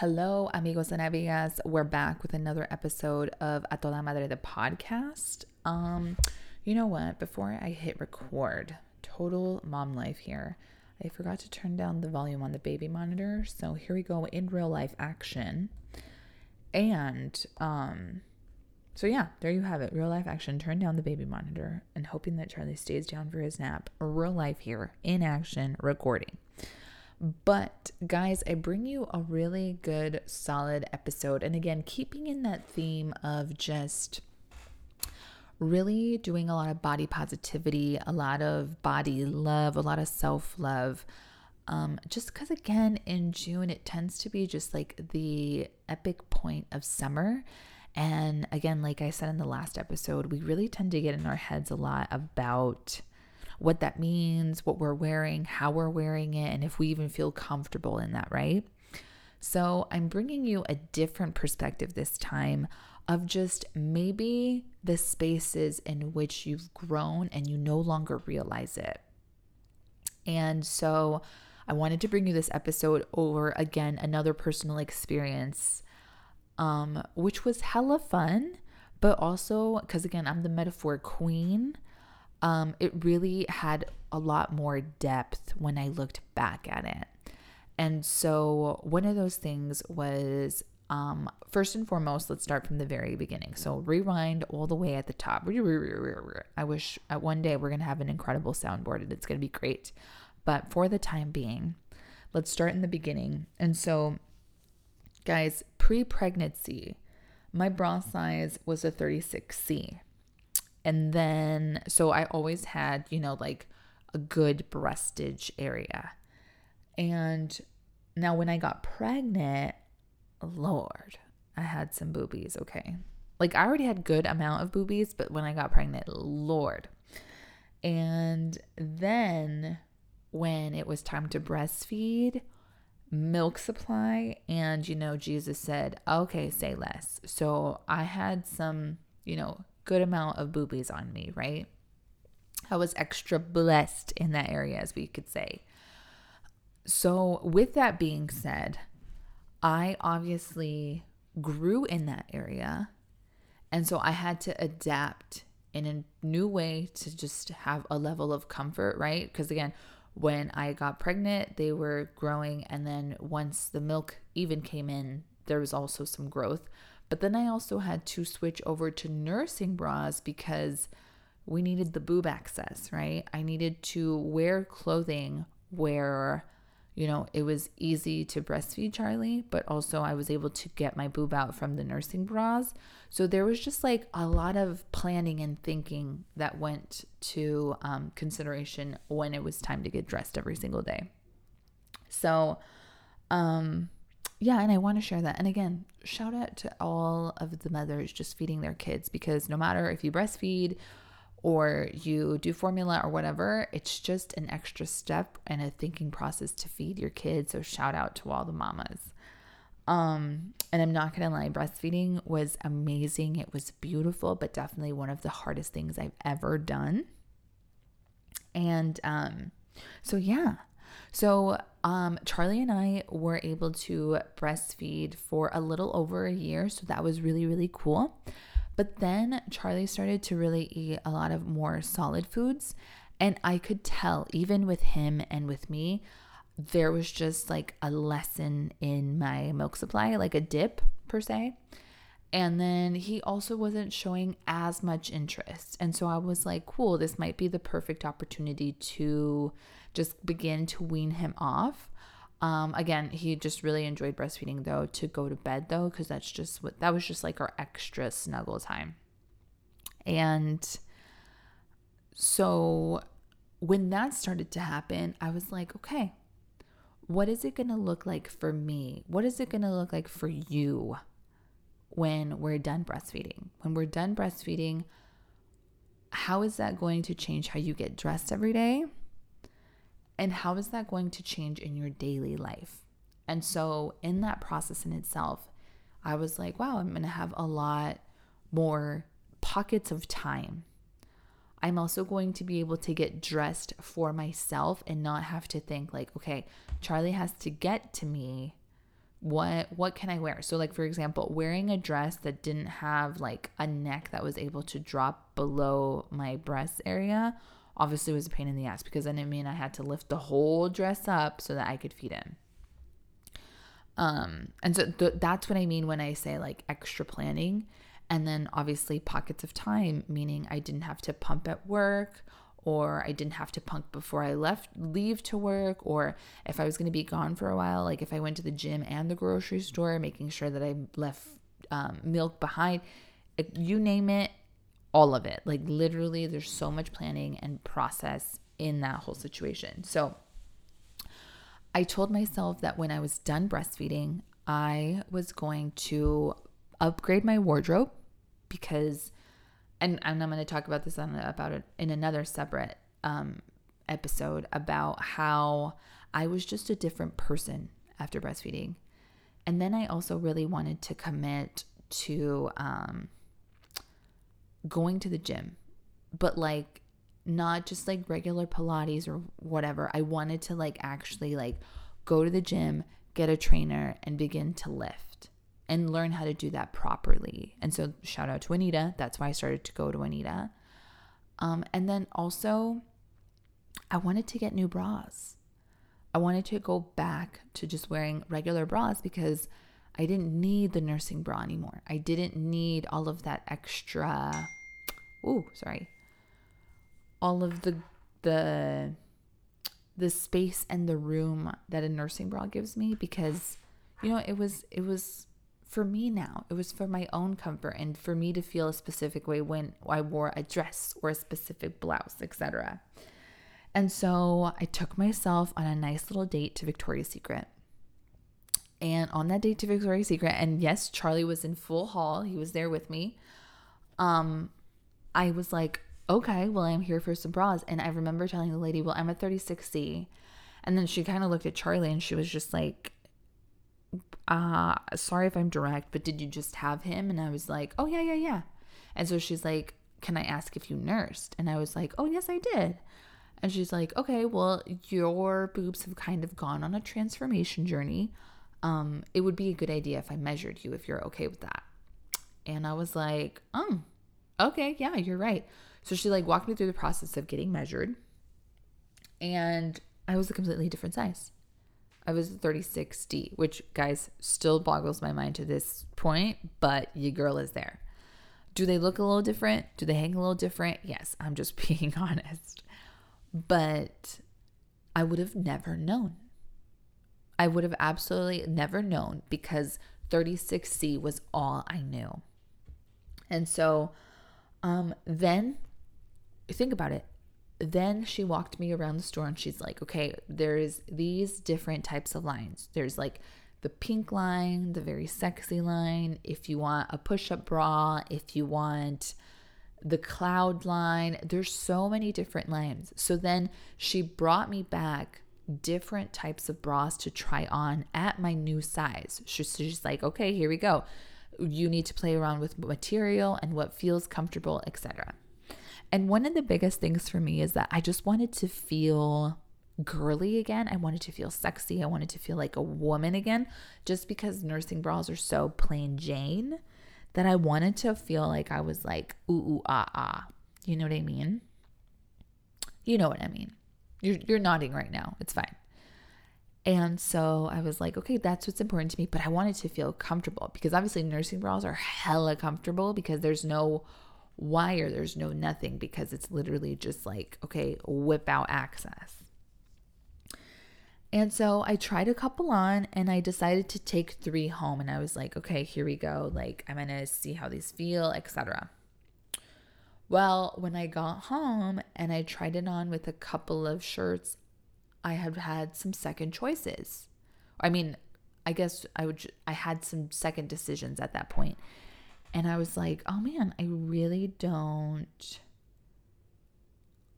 Hello, amigos and amigas. We're back with another episode of A Toda Madre the podcast. Um, you know what? Before I hit record, total mom life here. I forgot to turn down the volume on the baby monitor, so here we go in real life action. And um, so yeah, there you have it. Real life action. Turn down the baby monitor and hoping that Charlie stays down for his nap. Real life here in action recording. But guys, I bring you a really good, solid episode. And again, keeping in that theme of just really doing a lot of body positivity, a lot of body love, a lot of self love. Um, just because, again, in June, it tends to be just like the epic point of summer. And again, like I said in the last episode, we really tend to get in our heads a lot about what that means, what we're wearing, how we're wearing it, and if we even feel comfortable in that, right? So, I'm bringing you a different perspective this time of just maybe the spaces in which you've grown and you no longer realize it. And so, I wanted to bring you this episode over again, another personal experience, um, which was hella fun, but also because again, I'm the metaphor queen um, it really had a lot more depth when I looked back at it. And so, one of those things was um, first and foremost, let's start from the very beginning. So, rewind all the way at the top. I wish at one day we're going to have an incredible soundboard and it's going to be great. But for the time being, let's start in the beginning. And so, guys, pre pregnancy, my bra size was a 36C. And then, so I always had, you know, like a good breastage area. And now when I got pregnant, Lord, I had some boobies, okay? Like I already had good amount of boobies, but when I got pregnant, Lord. And then when it was time to breastfeed, milk supply and you know Jesus said, "Okay, say less." So I had some, you know, good amount of boobies on me, right? I was extra blessed in that area, as we could say. So, with that being said, I obviously grew in that area. And so I had to adapt in a new way to just have a level of comfort, right? Because again, when I got pregnant, they were growing. And then once the milk even came in, there was also some growth. But then I also had to switch over to nursing bras because we needed the boob access, right? I needed to wear clothing where, you know, it was easy to breastfeed Charlie, but also I was able to get my boob out from the nursing bras. So there was just like a lot of planning and thinking that went to um, consideration when it was time to get dressed every single day. So, um, yeah, and I want to share that. And again, shout out to all of the mothers just feeding their kids because no matter if you breastfeed or you do formula or whatever, it's just an extra step and a thinking process to feed your kids. So shout out to all the mamas. Um, and I'm not gonna lie, breastfeeding was amazing. It was beautiful, but definitely one of the hardest things I've ever done. And um, so yeah, so, um, Charlie and I were able to breastfeed for a little over a year. So, that was really, really cool. But then Charlie started to really eat a lot of more solid foods. And I could tell, even with him and with me, there was just like a lesson in my milk supply, like a dip per se. And then he also wasn't showing as much interest. And so I was like, cool, this might be the perfect opportunity to just begin to wean him off. Um, again, he just really enjoyed breastfeeding though to go to bed though, because that's just what that was just like our extra snuggle time. And so when that started to happen, I was like, okay, what is it going to look like for me? What is it going to look like for you when we're done breastfeeding? When we're done breastfeeding, how is that going to change how you get dressed every day? And how is that going to change in your daily life? And so, in that process in itself, I was like, wow, I'm going to have a lot more pockets of time. I'm also going to be able to get dressed for myself and not have to think, like, okay, Charlie has to get to me what what can I wear? So like for example, wearing a dress that didn't have like a neck that was able to drop below my breast area obviously was a pain in the ass because then it mean I had to lift the whole dress up so that I could feed him. Um and so th- that's what I mean when I say like extra planning and then obviously pockets of time meaning I didn't have to pump at work or I didn't have to pump before I left leave to work or if I was going to be gone for a while like if I went to the gym and the grocery store making sure that I left um, milk behind you name it all of it. Like literally there's so much planning and process in that whole situation. So I told myself that when I was done breastfeeding I was going to upgrade my wardrobe because and, and I'm going to talk about this on about it in another separate um, episode about how I was just a different person after breastfeeding. And then I also really wanted to commit to um, going to the gym, but like not just like regular Pilates or whatever. I wanted to like actually like go to the gym, get a trainer, and begin to lift and learn how to do that properly. And so, shout out to Anita. That's why I started to go to Anita. Um, and then also, I wanted to get new bras. I wanted to go back to just wearing regular bras because I didn't need the nursing bra anymore. I didn't need all of that extra. Ooh, sorry. All of the the the space and the room that a nursing bra gives me because you know it was it was for me now. It was for my own comfort and for me to feel a specific way when I wore a dress or a specific blouse, etc. And so I took myself on a nice little date to Victoria's Secret. And on that date to Victoria's Secret, and yes, Charlie was in full haul, he was there with me. Um, I was like, okay, well, I'm here for some bras. And I remember telling the lady, well, I'm a 36C. And then she kind of looked at Charlie and she was just like, uh, sorry if I'm direct, but did you just have him? And I was like, oh, yeah, yeah, yeah. And so she's like, can I ask if you nursed? And I was like, oh, yes, I did. And she's like, okay, well, your boobs have kind of gone on a transformation journey. Um, it would be a good idea if I measured you if you're okay with that. And I was like, um, okay, yeah, you're right. So she like walked me through the process of getting measured. And I was a completely different size. I was 36D, which guys still boggles my mind to this point, but your girl is there. Do they look a little different? Do they hang a little different? Yes, I'm just being honest. But I would have never known. I would have absolutely never known because 36C was all I knew. And so um, then think about it then she walked me around the store and she's like, okay, there's these different types of lines. There's like the pink line, the very sexy line. If you want a push up bra, if you want the cloud line, there's so many different lines. So then she brought me back different types of bras to try on at my new size. She's like, okay, here we go. You need to play around with material and what feels comfortable, etc. And one of the biggest things for me is that I just wanted to feel girly again. I wanted to feel sexy. I wanted to feel like a woman again, just because nursing bras are so plain Jane that I wanted to feel like I was like, ooh, ooh, ah, ah. You know what I mean? You know what I mean. You're, you're nodding right now. It's fine. And so I was like, okay, that's what's important to me. But I wanted to feel comfortable because obviously nursing bras are hella comfortable because there's no wire, there's no nothing because it's literally just like, okay, whip out access. And so I tried a couple on and I decided to take three home. And I was like, okay, here we go. Like, I'm going to see how these feel, etc. Well, when I got home and I tried it on with a couple of shirts, I had had some second choices. I mean, I guess I would I had some second decisions at that point. And I was like, oh man, I really don't,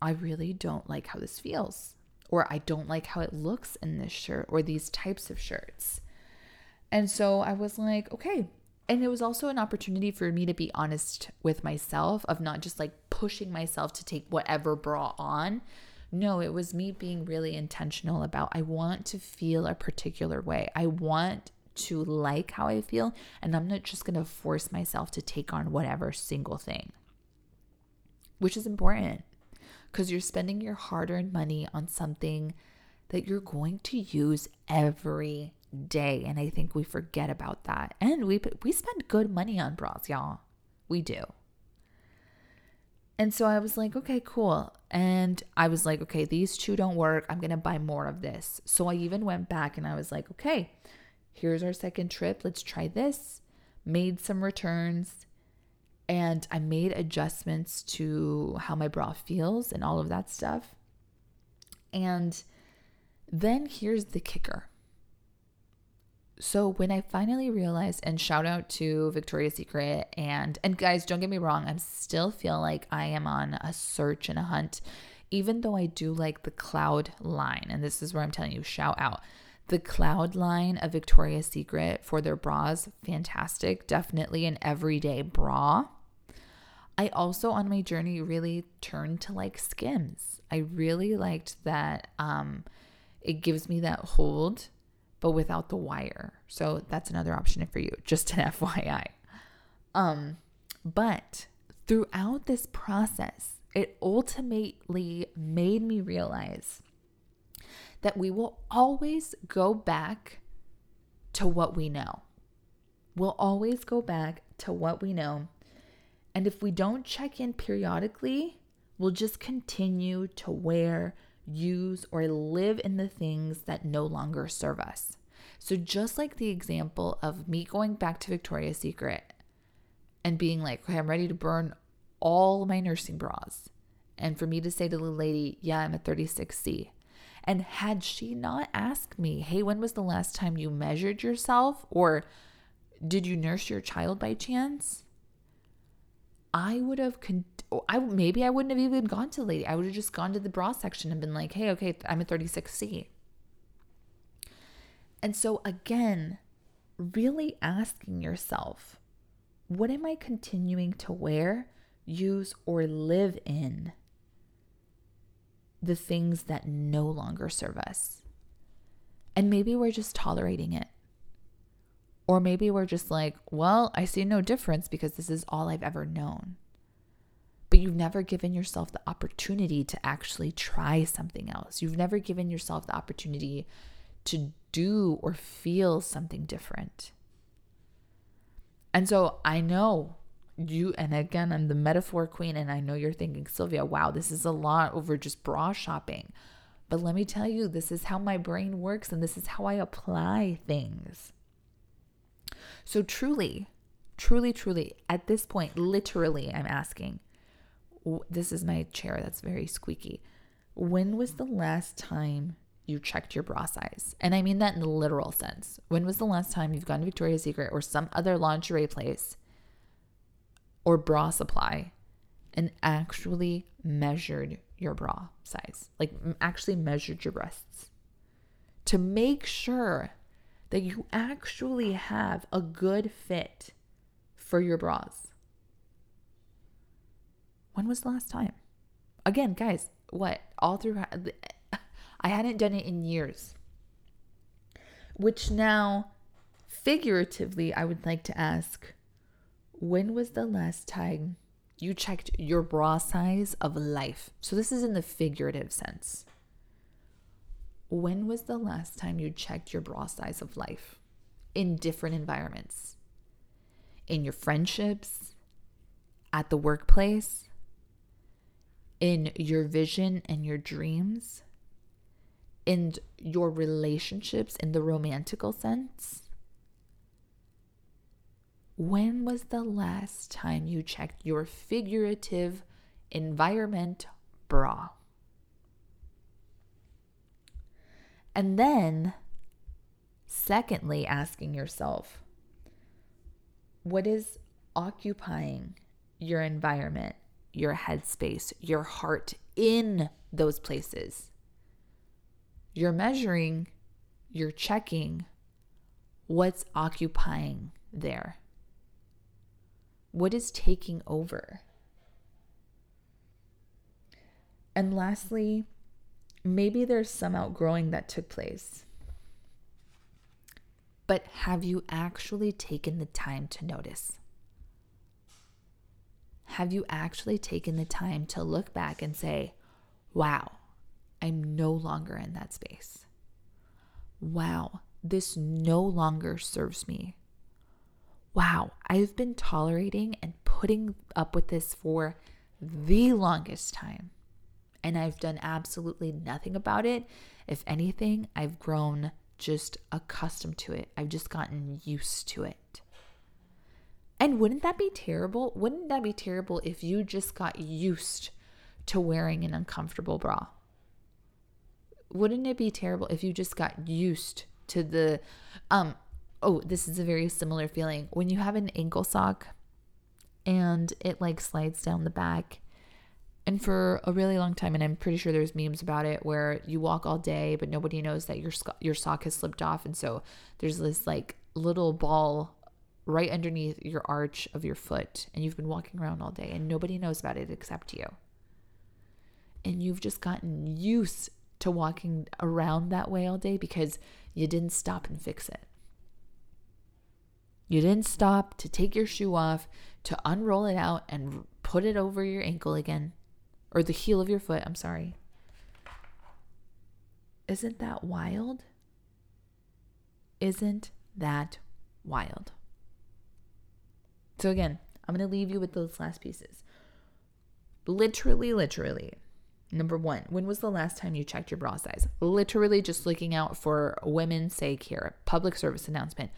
I really don't like how this feels. Or I don't like how it looks in this shirt or these types of shirts. And so I was like, okay. And it was also an opportunity for me to be honest with myself, of not just like pushing myself to take whatever bra on. No, it was me being really intentional about I want to feel a particular way. I want to like how I feel, and I'm not just going to force myself to take on whatever single thing, which is important because you're spending your hard earned money on something that you're going to use every day. And I think we forget about that. And we, we spend good money on bras, y'all. We do. And so I was like, okay, cool. And I was like, okay, these two don't work. I'm going to buy more of this. So I even went back and I was like, okay, here's our second trip. Let's try this. Made some returns and I made adjustments to how my bra feels and all of that stuff. And then here's the kicker. So when I finally realized and shout out to Victoria's Secret and and guys don't get me wrong I'm still feel like I am on a search and a hunt even though I do like the cloud line and this is where I'm telling you shout out the cloud line of Victoria's Secret for their bras fantastic definitely an everyday bra I also on my journey really turned to like skims. I really liked that um it gives me that hold but without the wire. So that's another option for you, just an FYI. Um but throughout this process, it ultimately made me realize that we will always go back to what we know. We'll always go back to what we know and if we don't check in periodically, we'll just continue to wear, use, or live in the things that no longer serve us. So, just like the example of me going back to Victoria's Secret and being like, okay, I'm ready to burn all my nursing bras. And for me to say to the lady, yeah, I'm a 36C. And had she not asked me, hey, when was the last time you measured yourself? Or did you nurse your child by chance? I would have con- I maybe I wouldn't have even gone to lady. I would have just gone to the bra section and been like, "Hey, okay, I'm a 36C." And so again, really asking yourself, what am I continuing to wear, use or live in? The things that no longer serve us. And maybe we're just tolerating it. Or maybe we're just like, well, I see no difference because this is all I've ever known. But you've never given yourself the opportunity to actually try something else. You've never given yourself the opportunity to do or feel something different. And so I know you, and again, I'm the metaphor queen, and I know you're thinking, Sylvia, wow, this is a lot over just bra shopping. But let me tell you, this is how my brain works, and this is how I apply things. So, truly, truly, truly, at this point, literally, I'm asking this is my chair that's very squeaky. When was the last time you checked your bra size? And I mean that in the literal sense. When was the last time you've gone to Victoria's Secret or some other lingerie place or bra supply and actually measured your bra size? Like, actually measured your breasts to make sure that you actually have a good fit for your bras. When was the last time? Again, guys, what? All through I hadn't done it in years. Which now figuratively I would like to ask when was the last time you checked your bra size of life? So this is in the figurative sense. When was the last time you checked your bra size of life in different environments? In your friendships, at the workplace, in your vision and your dreams, in your relationships in the romantical sense? When was the last time you checked your figurative environment bra? And then, secondly, asking yourself, what is occupying your environment, your headspace, your heart in those places? You're measuring, you're checking what's occupying there. What is taking over? And lastly, maybe there's some outgrowing that took place. but have you actually taken the time to notice? Have you actually taken the time to look back and say, wow, I'm no longer in that space? Wow, this no longer serves me. Wow, I've been tolerating and putting up with this for the longest time. And I've done absolutely nothing about it. If anything, I've grown just accustomed to it. I've just gotten used to it. And wouldn't that be terrible? Wouldn't that be terrible if you just got used to wearing an uncomfortable bra? Wouldn't it be terrible if you just got used to the um oh, this is a very similar feeling when you have an ankle sock and it like slides down the back. And for a really long time, and I'm pretty sure there's memes about it where you walk all day, but nobody knows that your your sock has slipped off, and so there's this like little ball right underneath your arch of your foot, and you've been walking around all day, and nobody knows about it except you. And you've just gotten used to walking around that way all day because you didn't stop and fix it. You didn't stop to take your shoe off, to unroll it out and put it over your ankle again, or the heel of your foot. I'm sorry. Isn't that wild? Isn't that wild? So, again, I'm going to leave you with those last pieces. Literally, literally. Number one, when was the last time you checked your bra size? Literally just looking out for women's sake here. Public service announcement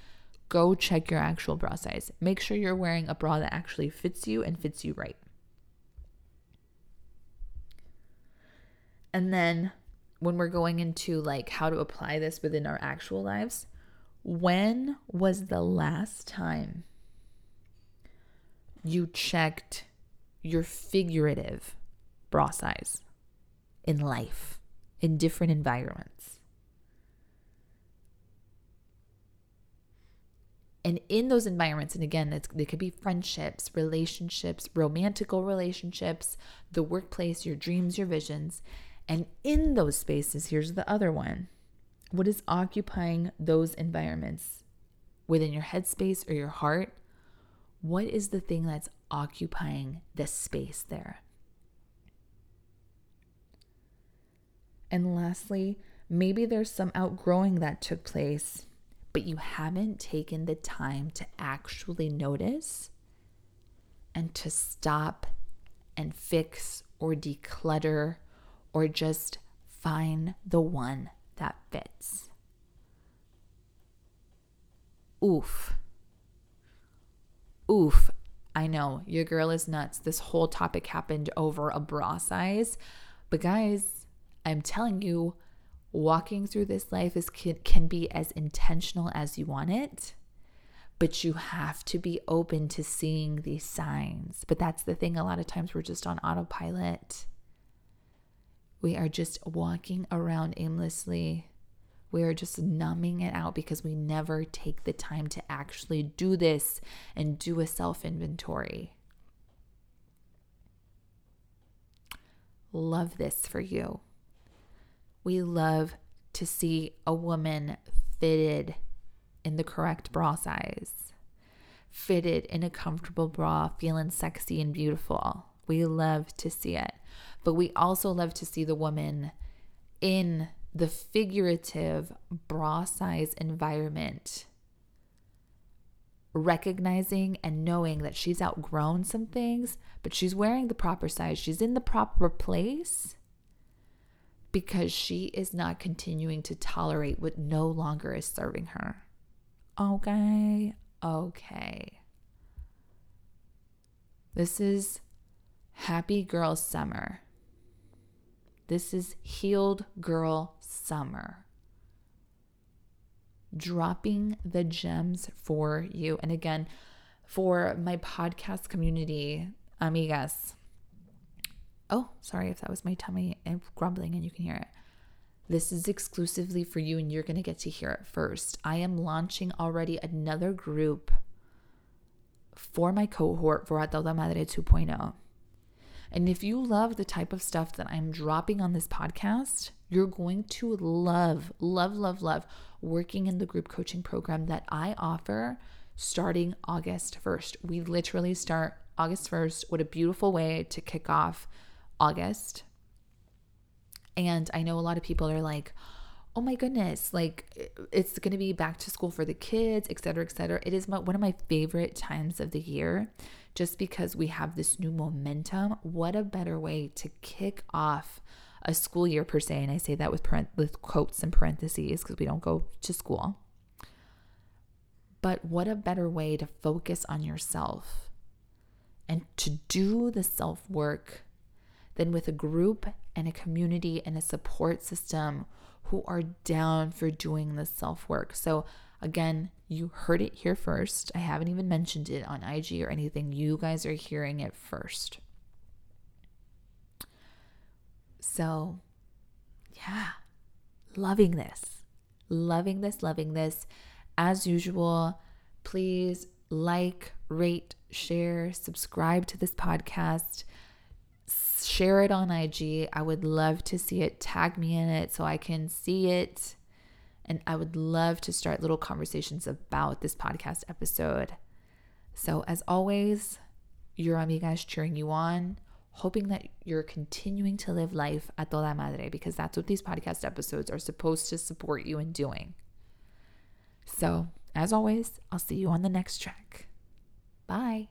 go check your actual bra size. Make sure you're wearing a bra that actually fits you and fits you right. And then when we're going into like how to apply this within our actual lives, when was the last time you checked your figurative bra size in life, in different environments? And in those environments, and again, it's, they could be friendships, relationships, romantical relationships, the workplace, your dreams, your visions. And in those spaces, here's the other one what is occupying those environments within your headspace or your heart? What is the thing that's occupying the space there? And lastly, maybe there's some outgrowing that took place but you haven't taken the time to actually notice and to stop and fix or declutter or just find the one that fits. Oof. Oof. I know your girl is nuts. This whole topic happened over a bra size. But guys, I'm telling you, walking through this life is can, can be as intentional as you want it but you have to be open to seeing these signs but that's the thing a lot of times we're just on autopilot we are just walking around aimlessly we are just numbing it out because we never take the time to actually do this and do a self inventory. Love this for you. We love to see a woman fitted in the correct bra size, fitted in a comfortable bra, feeling sexy and beautiful. We love to see it. But we also love to see the woman in the figurative bra size environment, recognizing and knowing that she's outgrown some things, but she's wearing the proper size, she's in the proper place because she is not continuing to tolerate what no longer is serving her. Okay, okay. This is happy girl summer. This is healed girl summer. Dropping the gems for you. And again, for my podcast community, amigas, Oh, sorry if that was my tummy and grumbling and you can hear it. This is exclusively for you and you're going to get to hear it first. I am launching already another group for my cohort for A Toda Madre 2.0. And if you love the type of stuff that I'm dropping on this podcast, you're going to love, love, love, love working in the group coaching program that I offer starting August 1st. We literally start August 1st. What a beautiful way to kick off August. And I know a lot of people are like, oh my goodness, like it's going to be back to school for the kids, et cetera, et cetera. It is my, one of my favorite times of the year just because we have this new momentum. What a better way to kick off a school year per se. And I say that with, parent, with quotes and parentheses because we don't go to school. But what a better way to focus on yourself and to do the self work than with a group and a community and a support system who are down for doing the self work. So, again, you heard it here first. I haven't even mentioned it on IG or anything. You guys are hearing it first. So, yeah, loving this, loving this, loving this. As usual, please like, rate, share, subscribe to this podcast share it on IG. I would love to see it. Tag me in it so I can see it. And I would love to start little conversations about this podcast episode. So, as always, your amiga is cheering you on, hoping that you're continuing to live life a toda madre because that's what these podcast episodes are supposed to support you in doing. So, as always, I'll see you on the next track. Bye.